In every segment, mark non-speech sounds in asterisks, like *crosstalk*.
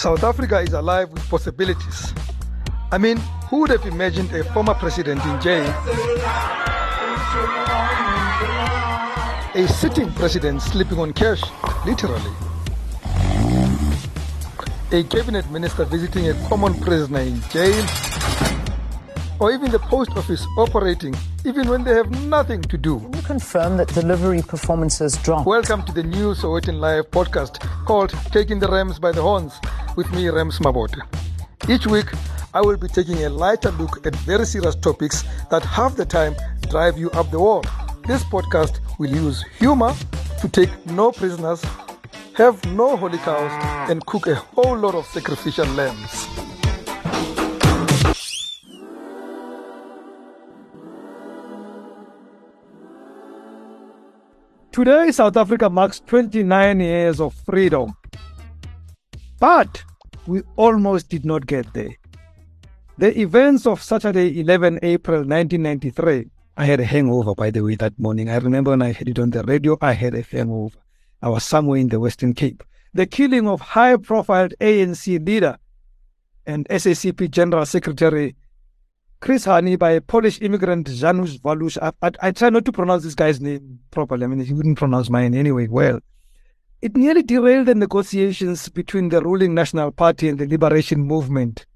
South Africa is alive with possibilities. I mean, who would have imagined a former president in jail? A sitting president sleeping on cash, literally. A cabinet minister visiting a common prisoner in jail. Or even the post office operating even when they have nothing to do. Can you confirm that delivery performances dropped? Welcome to the new Sowetan Live podcast called Taking the Rams by the Horns with me, Rams Mabote. Each week, I will be taking a lighter look at very serious topics that half the time drive you up the wall. This podcast will use humor to take no prisoners, have no holy cows, and cook a whole lot of sacrificial lambs. Today, South Africa marks 29 years of freedom. But we almost did not get there. The events of Saturday, 11 April 1993, I had a hangover, by the way, that morning. I remember when I heard it on the radio, I had a hangover. I was somewhere in the Western Cape. The killing of high profile ANC leader and SACP General Secretary Chris Hani by a Polish immigrant Janusz Walusz. I, I, I, try not to pronounce this guy's name properly. I mean, he wouldn't pronounce mine anyway well. It nearly derailed the negotiations between the ruling National Party and the Liberation Movement.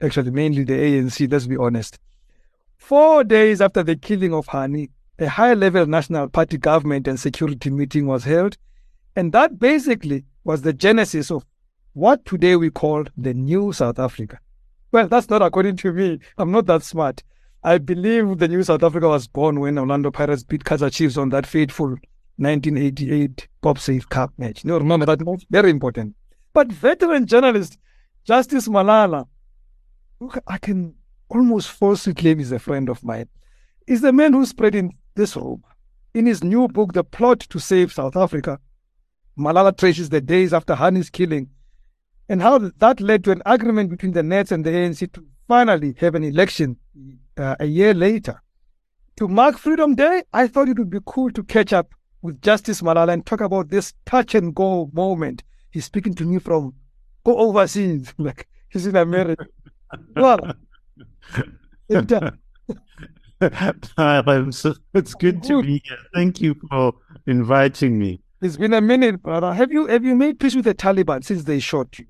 Actually, mainly the ANC, let's be honest. Four days after the killing of Hani, a high level National Party government and security meeting was held. And that basically was the genesis of what today we call the new South Africa. Well, that's not according to me. I'm not that smart. I believe the new South Africa was born when Orlando Pirates beat Kaizer Chiefs on that fateful 1988 Bob Save Cup match. You remember that match? Very important. But veteran journalist Justice Malala, I can almost falsely claim is a friend of mine, is the man who spread in this rumor. In his new book, The Plot to Save South Africa, Malala traces the days after Hani's killing and how that led to an agreement between the Nats and the ANC to finally have an election uh, a year later. To mark Freedom Day, I thought it would be cool to catch up with Justice Malala and talk about this touch and go moment. He's speaking to me from go overseas, *laughs* like he's in America. *laughs* well, it, uh, *laughs* it's good to be here. Thank you for inviting me. It's been a minute, brother. Have you have you made peace with the Taliban since they shot you?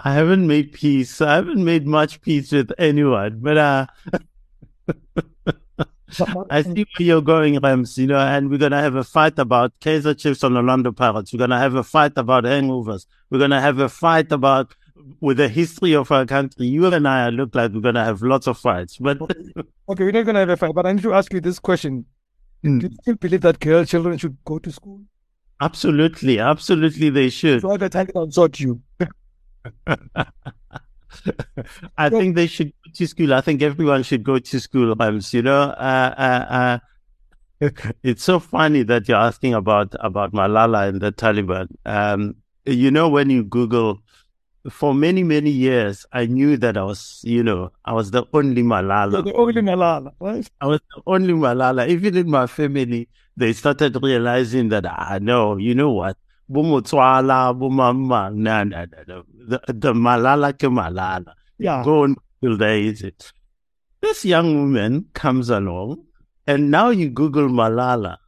I haven't made peace. I haven't made much peace with anyone, but uh, I see where you're going, Rams, you know, and we're going to have a fight about Kaizer Chiefs on Orlando Pirates. We're going to have a fight about hangovers. We're going to have a fight about with the history of our country. You and I look like we're going to have lots of fights. But okay, we're not going to have a fight, but I need to ask you this question. Mm. Do you still believe that girl children should go to school? Absolutely, absolutely, they should. So the Taliban sought you. *laughs* I think they should go to school. I think everyone should go to school. Rams, you know, uh, uh, uh, *laughs* it's so funny that you're asking about about Malala and the Taliban. Um, you know, when you Google, for many many years, I knew that I was, you know, I was the only Malala. You're the only Malala, right? I was the only Malala. Even in my family, they started realizing that I ah, know, you know what, Bumutswala, Bumama, nah, nah, nah, the, the Malala ke Malala. Yeah. Go on till there is it. This young woman comes along, and now you Google Malala.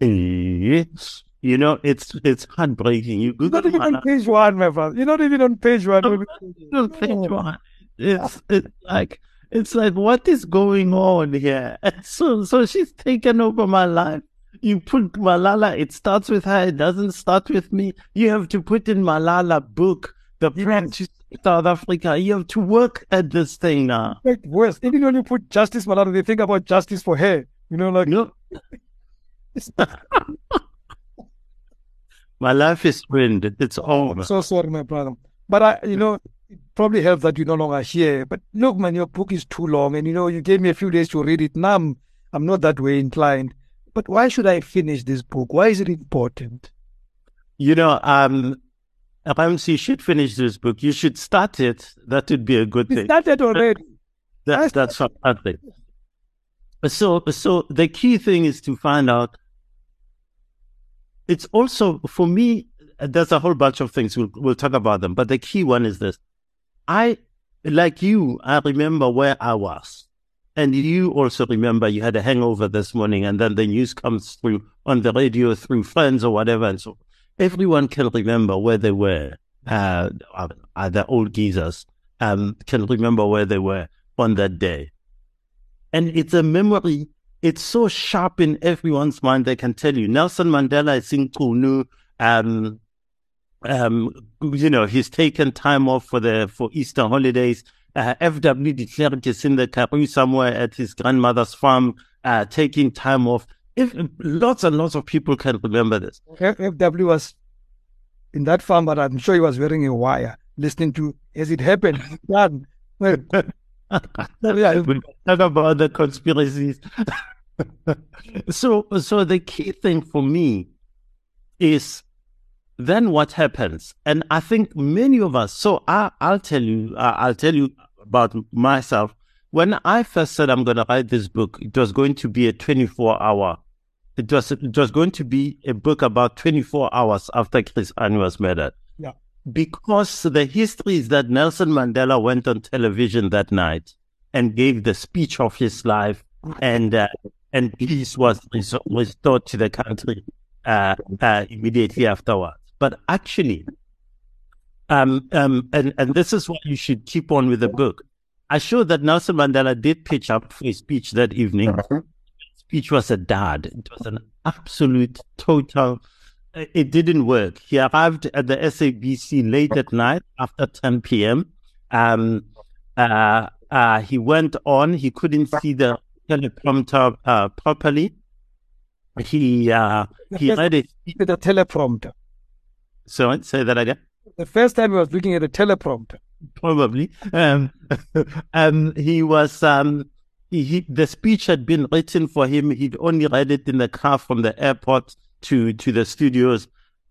You know, it's it's heartbreaking. You Google You're not even Malala. on page one, my brother. You're not even on page one. On page oh. one. It's, it's like it's like, what is going on here? And *laughs* so, so she's taken over my life. You put Malala, it starts with her, it doesn't start with me. You have to put in Malala book, the practice South Africa. You have to work at this thing now. Like worse, even when you put justice Malala, they think about justice for her. You know, like no. *laughs* my life is ruined. It's over. I'm so sorry, my brother. But I, you know, it probably helps that you're no longer here. But look, man, your book is too long, and you know, you gave me a few days to read it. Now I'm, I'm not that way inclined. But why should I finish this book? Why is it important? You know, um, Ramsey should finish this book. You should start it. That would be a good thing. Started already. That, that's fantastic. So, so the key thing is to find out it's also for me. There's a whole bunch of things we'll we'll talk about them, but the key one is this: I like you. I remember where I was, and you also remember you had a hangover this morning, and then the news comes through on the radio through friends or whatever, and so everyone can remember where they were. Uh, uh, the old geezers um, can remember where they were on that day, and it's a memory it's so sharp in everyone's mind. They can tell you Nelson Mandela is in Qunu. Um, um, you know, he's taken time off for the for Easter holidays. Uh, FW de Klerk is in the Karoo somewhere at his grandmother's farm, uh, taking time off. If lots and lots of people can remember this. FW was in that farm, but I'm sure he was wearing a wire, listening to as it happened. *laughs* Well, yeah. we talk about the conspiracies. *laughs* so, so the key thing for me is then what happens, and I think many of us. So I, I'll tell you, I'll tell you about myself. When I first said I'm going to write this book, it was going to be a 24 hour. It was it was going to be a book about 24 hours after Chris Hani was murdered Yeah. because the history is that Nelson Mandela went on television that night and gave the speech of his life, and uh, and peace was restored to the country uh, uh, immediately afterwards. But actually, um, um, and and this is why you should keep on with the book. I showed that Nelson Mandela did pitch up for a speech that evening. Uh-huh. Speech was a dud. It was an absolute total it didn't work. He arrived at the SABC late at night after 10 p.m. Um, uh, uh, he went on. He couldn't see the teleprompter uh, properly. He uh, he read it. The teleprompter. Sorry, say that again. The first time he was looking at the teleprompter. Probably. Um, *laughs* um, he was. Um, he, he, the speech had been written for him. He'd only read it in the car from the airport to to the studios.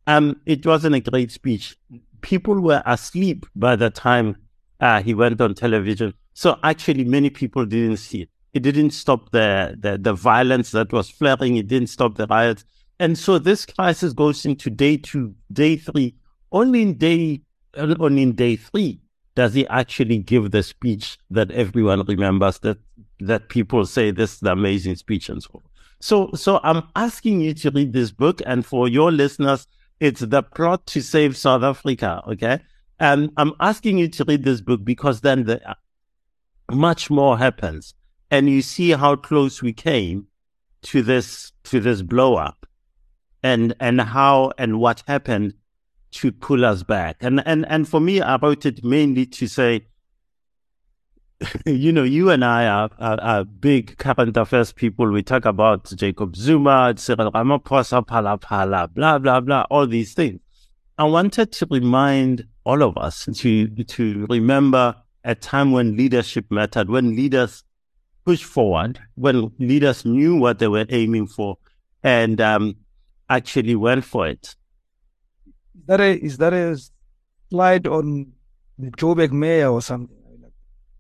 Um, it wasn't a great speech. People were asleep by the time uh, he went on television. So actually, many people didn't see it. It didn't stop the, the the violence that was flaring. It didn't stop the riots. And so this crisis goes into day two, day three. Only in day only in day three does he actually give the speech that everyone remembers that that people say this is the amazing speech and so on. So, so I'm asking you to read this book, and for your listeners, it's the plot to save South Africa. Okay, and I'm asking you to read this book because then the much more happens, and you see how close we came to this to this blow up, and and how and what happened to pull us back. And and and for me, I wrote it mainly to say *laughs* you know, you and I are, are, are, big current affairs people. We talk about Jacob Zuma, Cyril Ramaphosa, Phala Phala, blah, blah, blah, all these things. I wanted to remind all of us to, to remember a time when leadership mattered, when leaders pushed forward, when leaders knew what they were aiming for and um, actually went for it. Is that a, is that a slide on the Joburg mayor or something?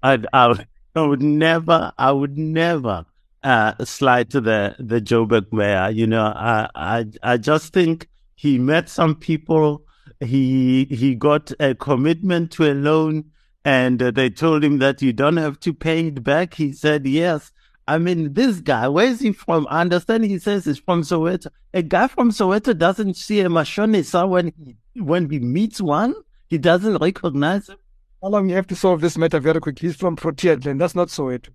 I, I, would, I would never, I would never uh, slide to the the Joburg mayor. You know, I, I, I just think he met some people. He he got a commitment to a loan, and uh, they told him that you don't have to pay it back. He said yes. I mean, this guy, where is he from? I understand he says he's from Soweto. A guy from Soweto doesn't see a Mashonisa when he when he meets one. He doesn't recognize him. How long you have to solve this matter very quickly? He's from Protea Glen. That's not Soweto.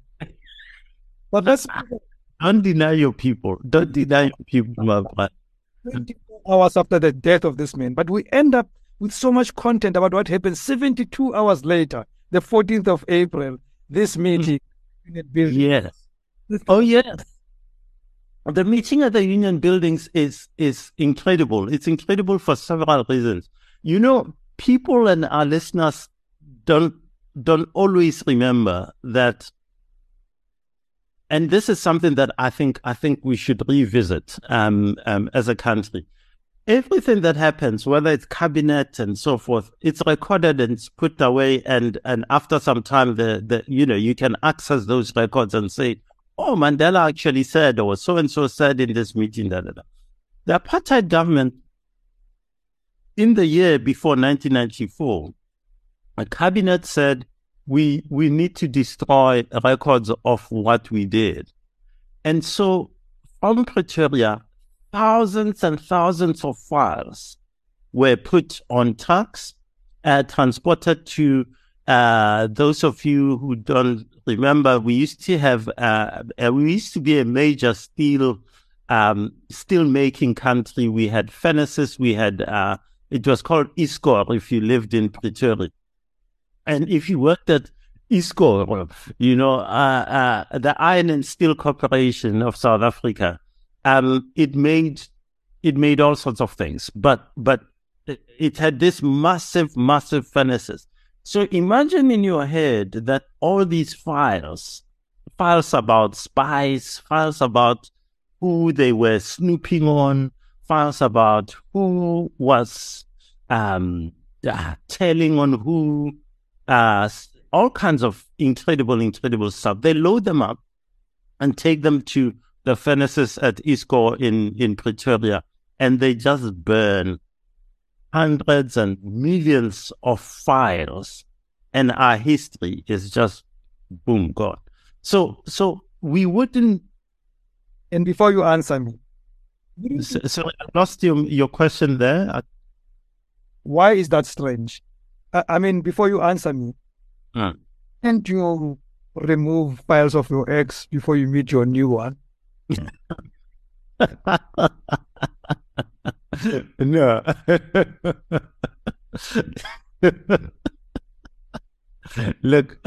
But that's *laughs* don't deny your people. Don't deny your people, my friend. Hours after the death of this man, but we end up with so much content about what happened 72 hours later, the 14th of April. This meeting, yes, oh *laughs* yes, the meeting at the union buildings is is incredible. It's incredible for several reasons. You know, people and our listeners don't don't always remember that and this is something that I think I think we should revisit um, um, as a country. Everything that happens, whether it's cabinet and so forth, it's recorded and it's put away. And and after some time, the the you know you can access those records and say, "Oh, Mandela actually said," or "So and so said in this meeting." Da, da, da. The apartheid government in the year before 1994, a cabinet said we we need to destroy records of what we did, and so from Pretoria, thousands and thousands of files were put on trucks, uh, transported to uh, those of you who don't remember, we used to have, uh, uh, we used to be a major steel, um, steel making country. We had furnaces. We had, uh, it was called ISCOR if you lived in Pretoria. And if you worked at ISCOR, you know, uh, uh, the Iron and Steel Corporation of South Africa, um, it made, it made all sorts of things, but, but it had this massive, massive furnaces. So imagine in your head that all these files, files about spies, files about who they were snooping on, files about who was um, uh, telling on who, uh, all kinds of incredible, incredible stuff. They load them up and take them to the furnaces at ISCOR in, in Pretoria, and they just burn hundreds and millions of files and our history is just boom gone. So so we wouldn't. And before you answer me, so, so I lost your your question there. Why is that strange? I, I mean, before you answer me, mm. can't you remove files of your ex before you meet your new one? *laughs* no. look,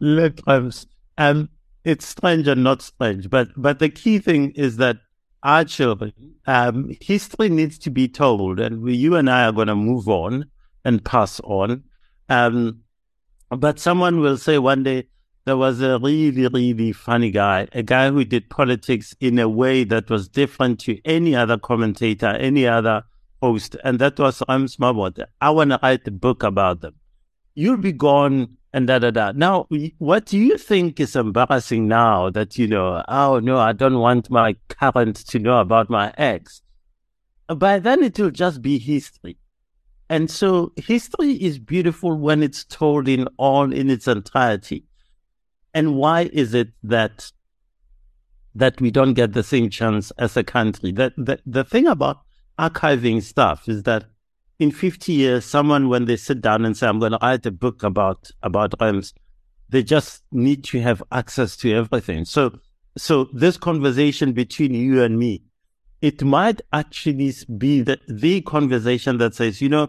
look, um, um, it's strange and not strange, but but the key thing is that our children, um, history needs to be told, and we, you and I are going to move on and pass on. Um, but someone will say one day there was a really, really funny guy, a guy who did politics in a way that was different to any other commentator, any other host, and that was Rams Mabote. I want to write a book about them you'll be gone and da da da. Now, what do you think is embarrassing now that you know? Oh no, I don't want my current to know about my ex. By then, it will just be history, and so history is beautiful when it's told in all in its entirety. And why is it that that we don't get the same chance as a country? That the, the thing about archiving stuff is that in 50 years, someone, when they sit down and say, I'm going to write a book about, about Rams, they just need to have access to everything. So, so this conversation between you and me, it might actually be the, the conversation that says, you know,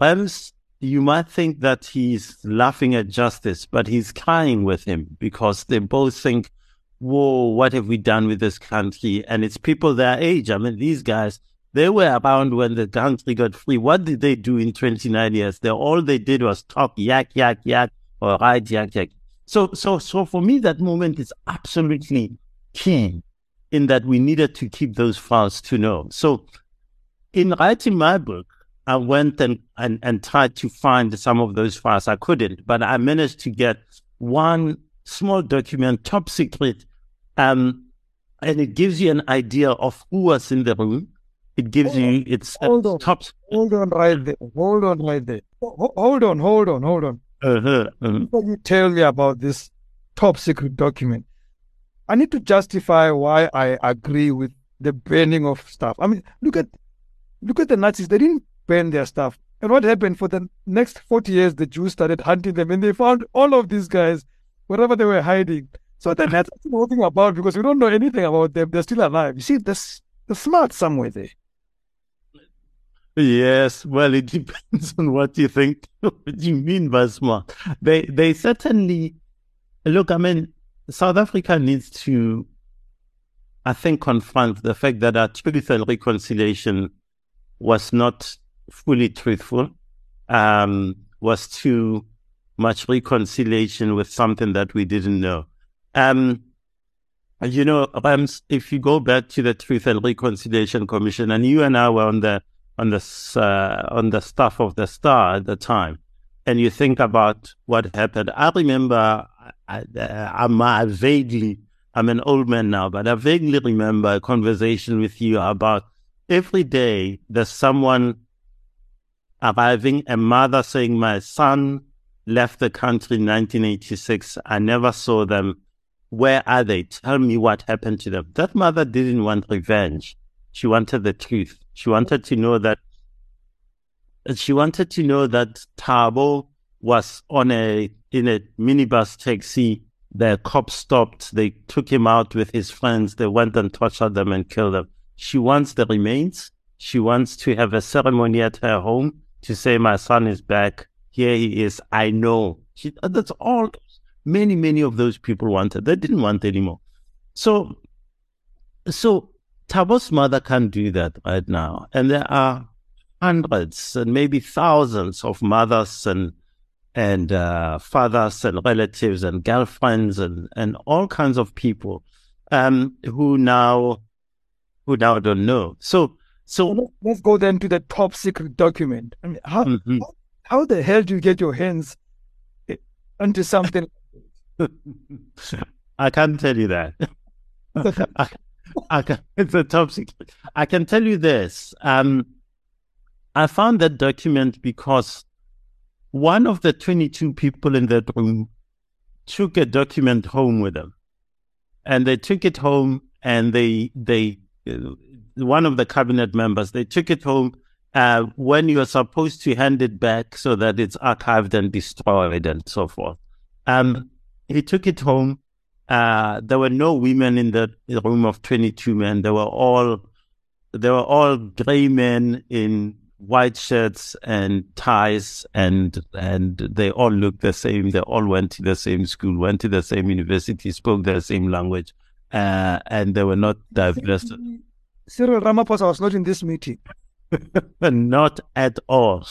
Rams, you might think that he's laughing at justice, but he's crying with him because they both think, whoa, what have we done with this country? And it's people their age. I mean, these guys, they were around when the country got free. What did they do in 29 years? They, all they did was talk yak, yak, yak, or write yak, yak. So, so, so for me, that moment is absolutely key in that we needed to keep those files to know. So in writing my book, I went and, and, and tried to find some of those files. I couldn't, but I managed to get one small document, top secret, um, and it gives you an idea of who was in the room it gives hold you its hold on, top. Hold on right there. Hold on right there. Hold on, hold on, hold on. Uh-huh, uh-huh. Before you tell me about this top secret document, I need to justify why I agree with the burning of stuff. I mean, look at look at the Nazis. They didn't burn their stuff. And what happened for the next 40 years, the Jews started hunting them and they found all of these guys wherever they were hiding. So the Nazis nothing about because we don't know anything about them. They're still alive. You see, there's, there's smart somewhere there. Yes, well, it *laughs* depends on what you think. *laughs* what do you mean by smart? They they certainly look. I mean, South Africa needs to, I think, confront the fact that our truth and reconciliation was not fully truthful. Um, was too much reconciliation with something that we didn't know. Um, you know, Rams, if you go back to the Truth and Reconciliation Commission, and you and I were on the on the uh, on the staff of the Star at the time, and you think about what happened. I remember, I, I'm I vaguely, I'm an old man now, but I vaguely remember a conversation with you about every day there's someone arriving, a mother saying, My son left the country in 1986. I never saw them. Where are they? Tell me what happened to them. That mother didn't want revenge. She wanted the truth. She wanted to know that she wanted to know that Thabo was on a in a minibus taxi. The cops stopped. They took him out with his friends. They went and tortured them and killed them. She wants the remains. She wants to have a ceremony at her home to say, "My son is back. Here he is. I know." She, that's all. Many, many of those people wanted. They didn't want anymore. So, so Thabo's mother can't do that right now, and there are hundreds and maybe thousands of mothers and and uh, fathers and relatives and girlfriends and, and all kinds of people um, who now who now don't know. So so let's go then to the top secret document. I mean, how mm-hmm. how, how, the hell do you get your hands into something? *laughs* I can't tell you that. *laughs* I, I can, it's a top secret. I can tell you this. Um, I found that document because one of the 22 people in that room took a document home with them. And they took it home and they, they, one of the cabinet members, they took it home uh, when you're supposed to hand it back so that it's archived and destroyed and so forth. Um, he took it home. Uh, there were no women in the room of 22 men. They were all, they were all gray men in white shirts and ties and and they all looked the same they all went to the same school went to the same university spoke the same language uh, and they were not diverse cyril ramaphosa was not in this meeting *laughs* not at all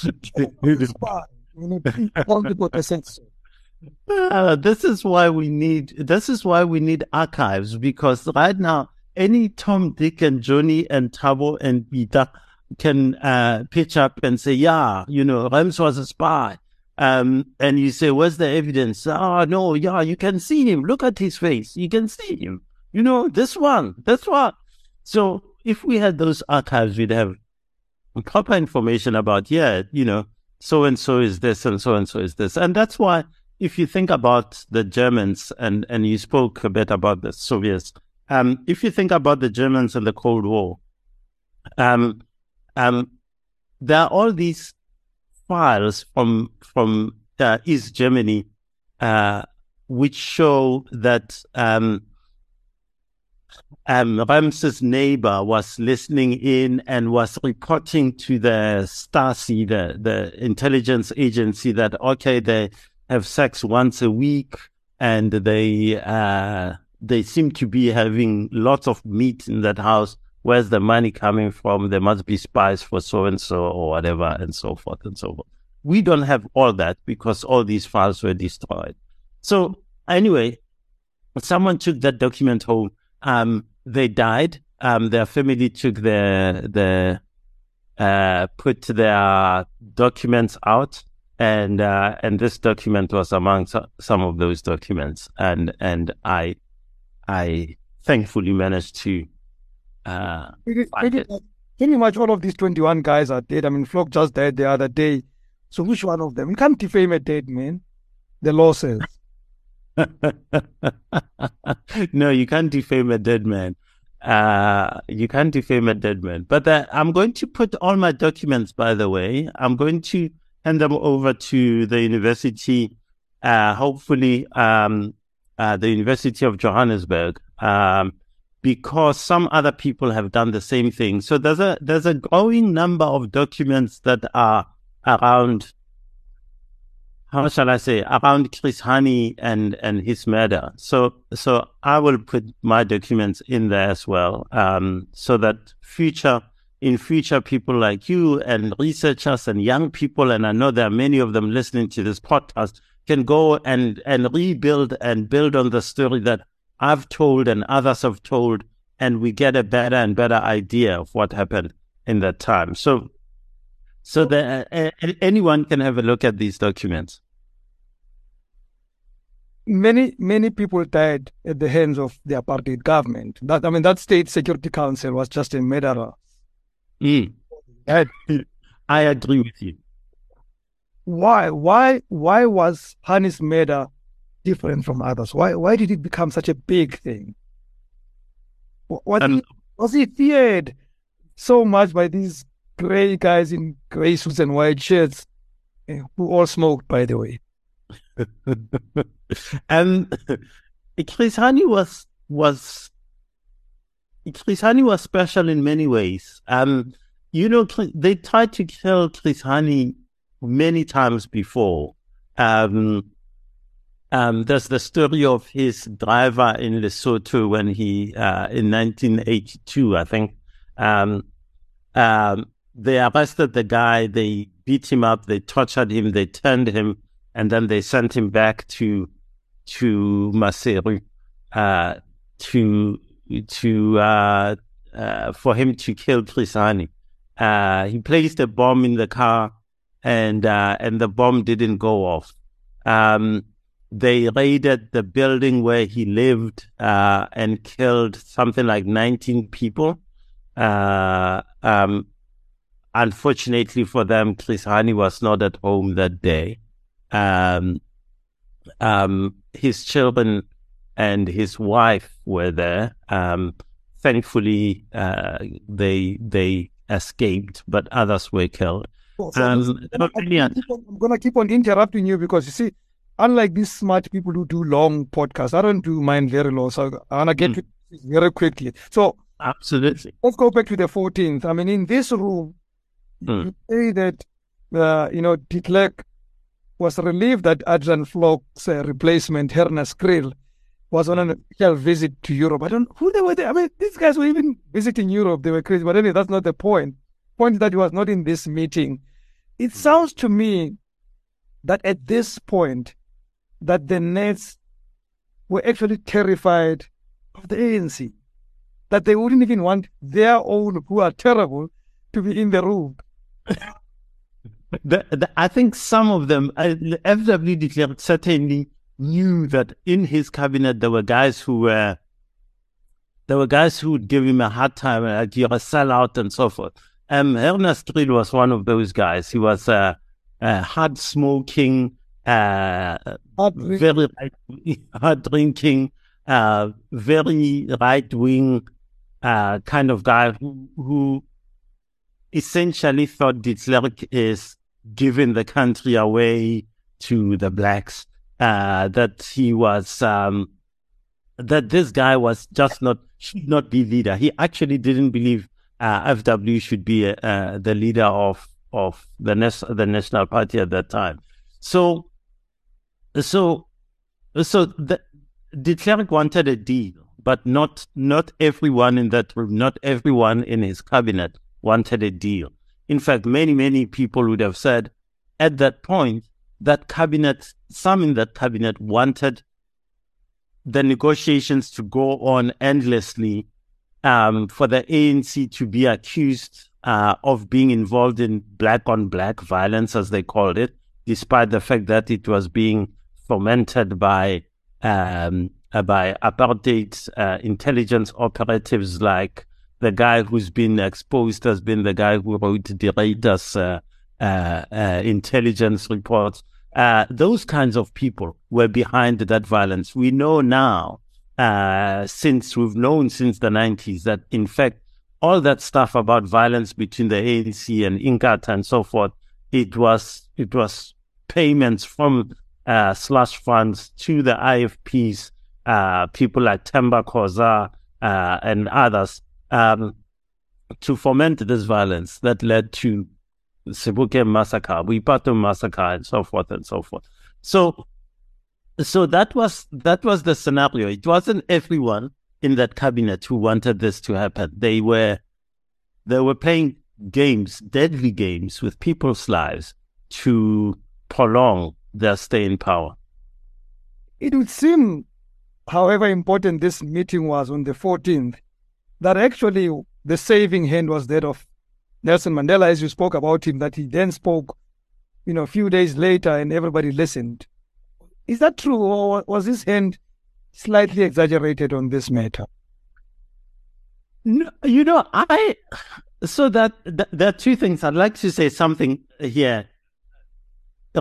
uh, this is why we need this is why we need archives because right now any tom dick and johnny and Thabo and peter can uh, pitch up and say, yeah, you know, Rams was a spy. Um, and you say, where's the evidence? Oh, no, yeah, you can see him. Look at his face. You can see him. You know, this one, this one. So if we had those archives, we'd have proper information about, yeah, you know, so and so is this and so and so is this. And that's why if you think about the Germans and, and you spoke a bit about the Soviets, um, if you think about the Germans and the Cold War, um, um, there are all these files from from uh, East Germany uh, which show that um, um, Rams's neighbor was listening in and was reporting to the Stasi, the, the intelligence agency, that okay, they have sex once a week and they uh, they seem to be having lots of meat in that house where's the money coming from? There must be spies for so and so or whatever, and so forth and so forth. We don't have all that because all these files were destroyed. So anyway, someone took that document home. Um, they died. Um, their family took their the uh, put their documents out, and uh, and this document was among some of those documents. And and I I thankfully managed to uh, pretty, pretty, pretty, much all of these 21 guys are dead. I mean, Vlok just died the other day. So which one of them? You can't defame a dead man. The law says. *laughs* no, you can't defame a dead man. Uh, you can't defame a dead man. But uh, I'm going to put all my documents, by the way. I'm going to hand them over to the university, uh, hopefully, um, uh, the University of Johannesburg. Um, because some other people have done the same thing. So there's a there's a growing number of documents that are around how shall I say around Chris Hani and and his murder. So so I will put my documents in there as well, um, so that future in future people like you and researchers and young people, and I know there are many of them listening to this podcast, can go and and rebuild and build on the story that I've told and others have told, and we get a better and better idea of what happened in that time. So, so that uh, anyone can have a look at these documents. Many many people died at the hands of the apartheid government. That I mean, that state security council was just a murderer. Mm. I agree with you. why, why, why was Hani's murder different from others? Why, why did it become such a big thing? Was, Um, he, was he feared so much by these gray guys in gray suits and white shirts, eh, who all smoked, by the way? *laughs* and *coughs* Chris Hani was was Chris Hani was special in many ways. Um, you know, they tried to kill Chris Hani many times before. Um, um, there's the story of his driver in Lesotho when he, uh, in 1982, I think, um, um, they arrested the guy, they beat him up, they tortured him, they turned him, and then they sent him back to to Maseru uh, to to uh, uh, for him to kill Chris Hani. Uh, he placed a bomb in the car, and uh, and the bomb didn't go off. Um, they raided the building where he lived uh, and killed something like 19 people. Uh, um, unfortunately for them, Chris Hani was not at home that day. Um, um, his children and his wife were there. Um, thankfully, uh, they they escaped, but others were killed. So- so Um, I'm gonna keep on- I'm going to keep on interrupting you because you see, unlike these smart people who do long podcasts, I don't do mine very long. So I want to get Mm. to very quickly. So Absolutely. let's go back to the 14th. I mean, in this room, Mm. you say that, uh, you know, de Klerk was relieved that Adriaan Vlok's uh, replacement, Hernus Kriel, was on an official visit to Europe. I don't who they were. There. I mean, these guys were even visiting Europe. They were crazy. But anyway, that's not the point. Point is that he was not in this meeting. It sounds to me that at this point, that the Nats were actually terrified of the ANC. That they wouldn't even want their own, who are terrible, to be in the room. The, the, I think some of them, uh, FW de Klerk certainly knew that in his cabinet there were guys who were, there were guys who would give him a hard time, like you're a sellout and so forth. Um, Hernus Kriel was one of those guys. He was uh, uh, hard smoking, uh, Hard very right, *laughs* hard drinking, uh, very right wing uh, kind of guy who, who essentially thought de Klerk is giving the country away to the blacks. Uh, that he was um, that this guy was just not should not be leader. He actually didn't believe uh, FW should be uh, the leader of of the the national party at that time. So so so the, Klerk wanted a deal, but not not everyone in that room, not everyone in his cabinet wanted a deal. In fact, many many people would have said at that point that cabinet, some in that cabinet wanted the negotiations to go on endlessly, um, for the ANC to be accused uh, of being involved in black on black violence, as they called it, despite the fact that it was being fomented by um, uh, by apartheid uh, intelligence operatives like the guy who's been exposed has been the guy who wrote the Raiders uh, uh, uh, intelligence reports. Uh, those kinds of people were behind that violence. We know now, uh, since we've known since the 90s, that in fact, all that stuff about violence between the ANC and Inkatha and so forth, it was it was payments from uh, slush funds to the IFPs, uh, people like Themba Khoza uh, and others, um, to foment this violence that led to Sebokeng massacre, Boipatong massacre, and so forth and so forth. So, so that was that was the scenario. It wasn't everyone in that cabinet who wanted this to happen. They were they were playing games, deadly games, with people's lives to prolong their stay in power. It would seem, however important this meeting was on the 14th, that actually the saving hand was that of Nelson Mandela, as you spoke about him, that he then spoke, you know, a few days later and everybody listened. Is that true, or was his hand slightly exaggerated on this matter? No, you know, I so that, that there are two things. I'd like to say something here.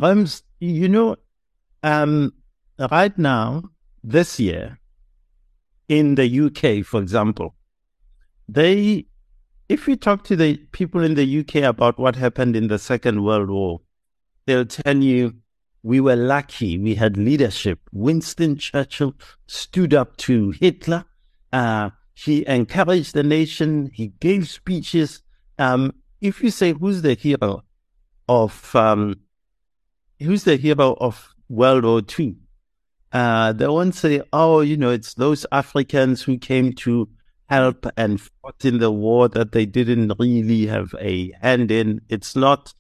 Rams, you know, um, right now, this year, in the UK, for example, they, if you talk to the people in the UK about what happened in the Second World War, they'll tell you we were lucky. We had leadership. Winston Churchill stood up to Hitler. Uh, he encouraged the nation. He gave speeches. Um, if you say who's the hero of um, who's the hero of World War II, uh, they won't say, "Oh, you know, it's those Africans who came to help and fought in the war that they didn't really have a hand in." It's not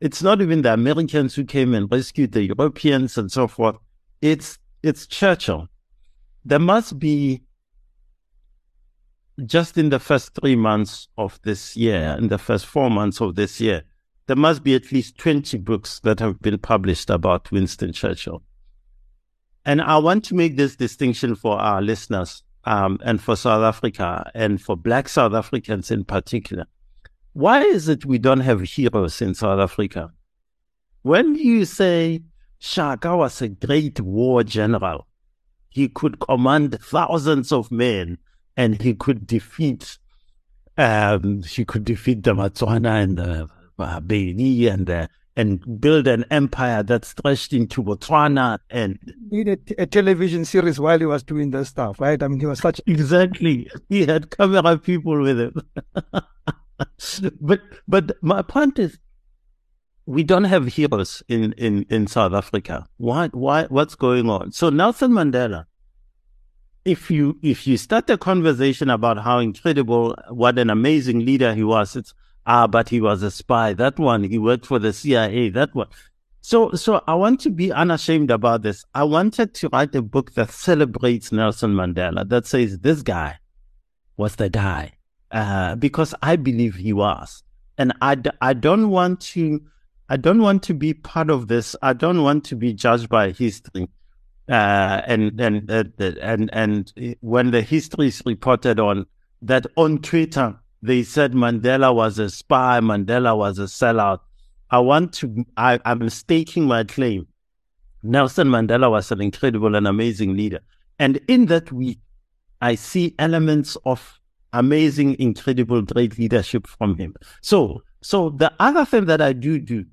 it's not even the Americans who came and rescued the Europeans and so forth. It's it's Churchill. There must be just in the first three months of this year, in the first four months of this year, there must be at least 20 books that have been published about Winston Churchill. And I want to make this distinction for our listeners um, and for South Africa and for Black South Africans in particular. Why is it we don't have heroes in South Africa? When you say Shaka was a great war general, he could command thousands of men and he could defeat um, he could defeat the Matswana and the uh, Beni and the, and build an empire that stretched into Botswana and needed a television series while he was doing that stuff, right? I mean, he was such exactly. He had camera people with him. *laughs* but but my point is we don't have heroes in, in, in South Africa. Why why what's going on? So Nelson Mandela, if you if you start a conversation about how incredible, what an amazing leader he was, it's ah, but he was a spy. That one, he worked for the CIA. That one. So so I want to be unashamed about this. I wanted to write a book that celebrates Nelson Mandela, that says this guy was the guy uh, because I believe he was. And I, I don't want to, I don't want to be part of this. I don't want to be judged by history. Uh, and, and, uh, and, and when the history is reported on that on Twitter, they said Mandela was a spy, Mandela was a sellout. I want to, I, I'm staking my claim. Nelson Mandela was an incredible and amazing leader. And in that week, I see elements of amazing, incredible, great leadership from him. So, so the other thing that I do do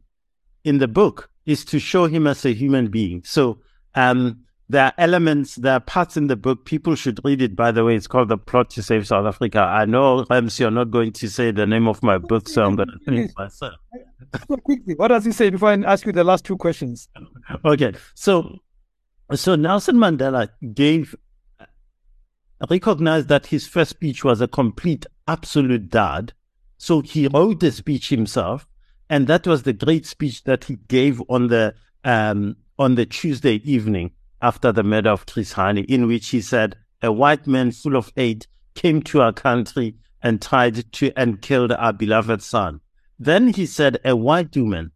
in the book is to show him as a human being. So, um, there are elements, there are parts in the book. People should read it. By the way, it's called The Plot to Save South Africa. I know, Rams, you're not going to say the name of my book, so I'm going to finish myself. So quickly, what does he say before I ask you the last two questions? Okay. So, so Nelson Mandela gave recognized that his first speech was a complete, absolute dud. So he wrote the speech himself. And that was the great speech that he gave on the, um, on the Tuesday evening after the murder of Chris Hani, in which he said, a white man full of hate came to our country and tried to, and killed our beloved son. Then he said, a white woman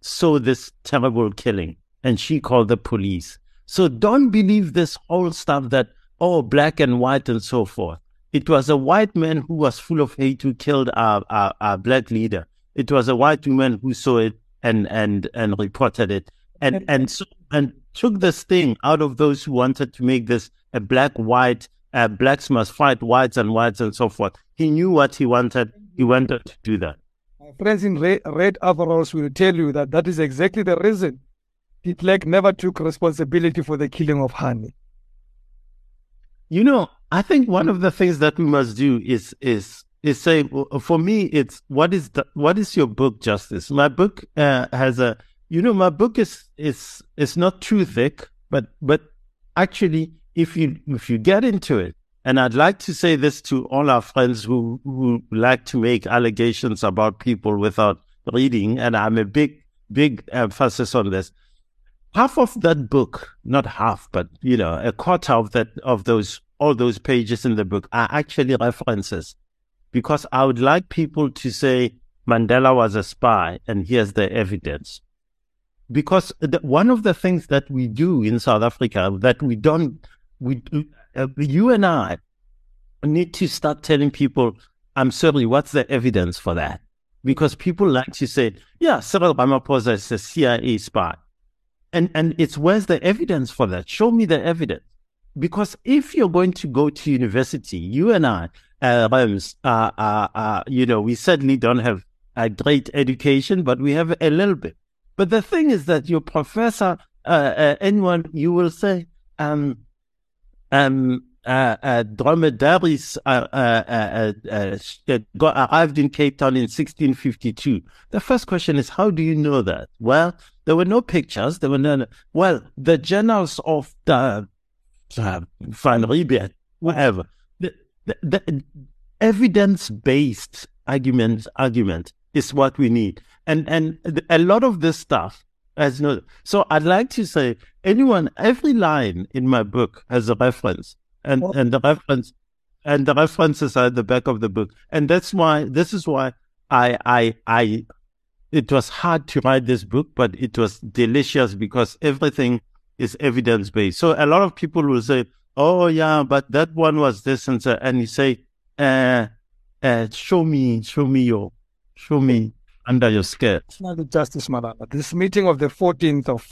saw this terrible killing and she called the police. So don't believe this whole stuff that oh, black and white and so forth. It was a white man who was full of hate who killed our, our, our black leader. It was a white woman who saw it and, and, and reported it and, and, so, and took the sting out of those who wanted to make this a black, white, uh, blacks must fight whites and whites and so forth. He knew what he wanted. He wanted to do that. My friends in red, red overalls will tell you that that is exactly the reason Klerk never took responsibility for the killing of Hani. You know, I think one of the things that we must do is is is say for me it's what is the what is your book justice my book uh, has a you know my book is is is not too thick but but actually if you if you get into it and i'd like to say this to all our friends who who like to make allegations about people without reading and i'm a big big emphasis on this half of that book, not half, but you know, a quarter of that of those all those pages in the book are actually references. Because I would like people to say Mandela was a spy and here's the evidence. Because the, one of the things that we do in South Africa that we don't, we, uh, you and I need to start telling people, I'm sorry, what's the evidence for that? because people like to say, yeah, Cyril Ramaphosa is a CIA spy. And, and it's where's the evidence for that? Show me the evidence. Because if you're going to go to university, you and I, uh, uh, uh, uh, you know, we certainly don't have a great education, but we have a little bit. But the thing is that your professor, uh, uh, anyone, you will say, um, um, uh, uh, dromedaries uh, uh, uh, got, arrived in Cape Town in 1652. The first question is, how do you know that? Well, there were no pictures. There were no, well, the journals of the uh, Van Riebeeck, whatever. The, the, the evidence-based argument argument is what we need, and and a lot of this stuff has no. So I'd like to say, anyone, every line in my book has a reference and well, and the reference and the references are at the back of the book, and that's why this is why I I I it was hard to write this book, but it was delicious because everything is evidence based. So a lot of people will say, "Oh yeah, but that one was this," and so, and you say, uh, uh, "Show me, show me your, show me under your skirt." Not the Justice Malala. This meeting of the 14th of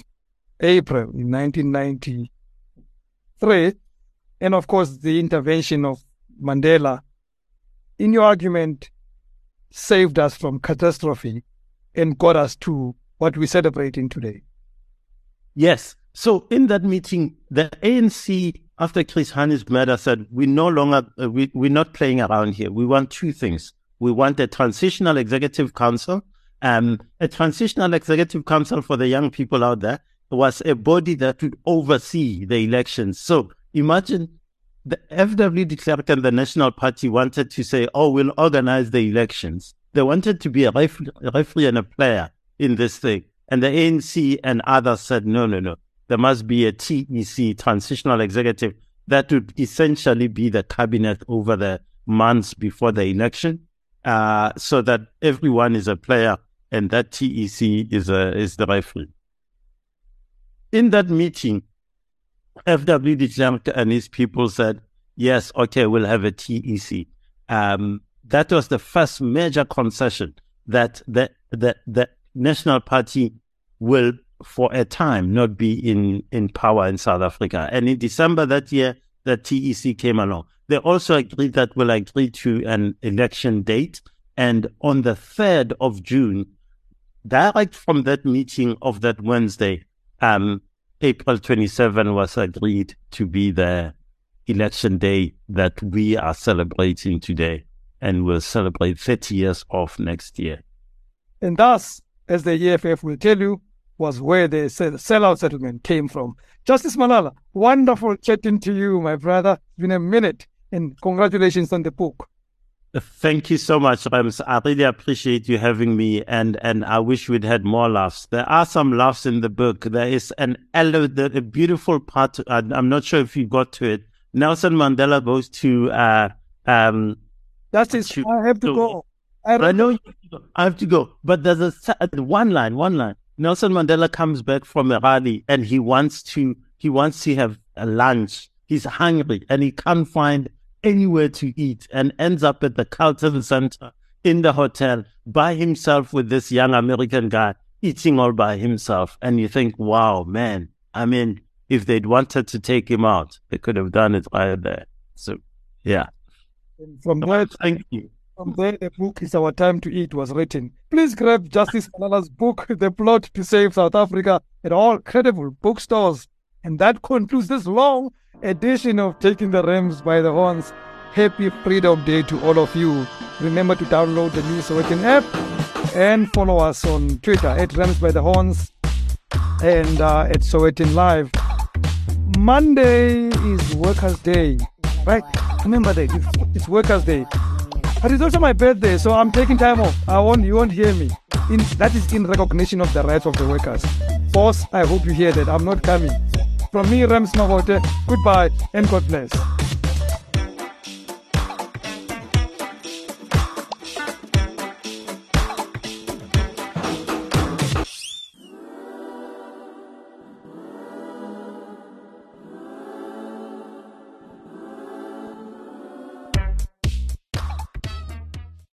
April in 1993 and of course the intervention of Mandela, in your argument, saved us from catastrophe and got us to what we're celebrating today. Yes. So in that meeting, the ANC, after Chris Hani murder, said, we no longer, uh, we, we're not playing around here. We want two things. We want a transitional executive council. Um, a transitional executive council for the young people out there was a body that would oversee the elections. So imagine the FW de Klerk and the National Party wanted to say, oh, we'll organize the elections. They wanted to be a referee, a referee and a player in this thing. And the ANC and others said, no, no, no. There must be a TEC, transitional executive, that would essentially be the cabinet over the months before the election, uh, so that everyone is a player and that TEC is a, is the referee. In that meeting, FW Klerk and his people said, yes, okay, we'll have a TEC. Um, that was the first major concession that the, the, the National Party will, for a time, not be in, in power in South Africa. And in December that year, the TEC came along. They also agreed that we'll agree to an election date. And on the 3rd of June, direct from that meeting of that Wednesday, um, April 27 was agreed to be the election day that we are celebrating today and will celebrate 30 years of next year. And thus, as the EFF will tell you, was where the sellout settlement came from. Justice Malala, wonderful chatting to you, my brother. It's been a minute, and congratulations on the book. Thank you so much, Rams. I really appreciate you having me, and and I wish we'd had more laughs. There are some laughs in the book. There is an elo, a beautiful part. I'm not sure if you got to it. Nelson Mandela goes to uh, um. That is, to, I have to, to go. I, I know I have to go, but there's a one line, one line. Nelson Mandela comes back from a rally and he wants to he wants to have a lunch. He's hungry and he can't find anywhere to eat and ends up at the Carlton Center in the hotel by himself with this young American guy eating all by himself. And you think, wow, man, I mean, if they'd wanted to take him out, they could have done it right there. So, yeah. And from there, thank you. From there, the book is Our Time to Eat was written. Please grab Justice Malala's book, The Plot to Save South Africa, at all credible bookstores. And that concludes this long edition of Taking the Rams by the Horns. Happy Freedom Day to all of you. Remember to download the new Sowetan app and follow us on Twitter at Rams by the Horns and uh, at Sowetan Live. Monday is Workers' Day, right? Remember that it's Workers' Day. But it's also my birthday, so I'm taking time off. I won't, you won't hear me. In, that is in recognition of the rights of the workers. Boss, I hope you hear that. I'm not coming. From me, Rams Mabote, goodbye and God bless.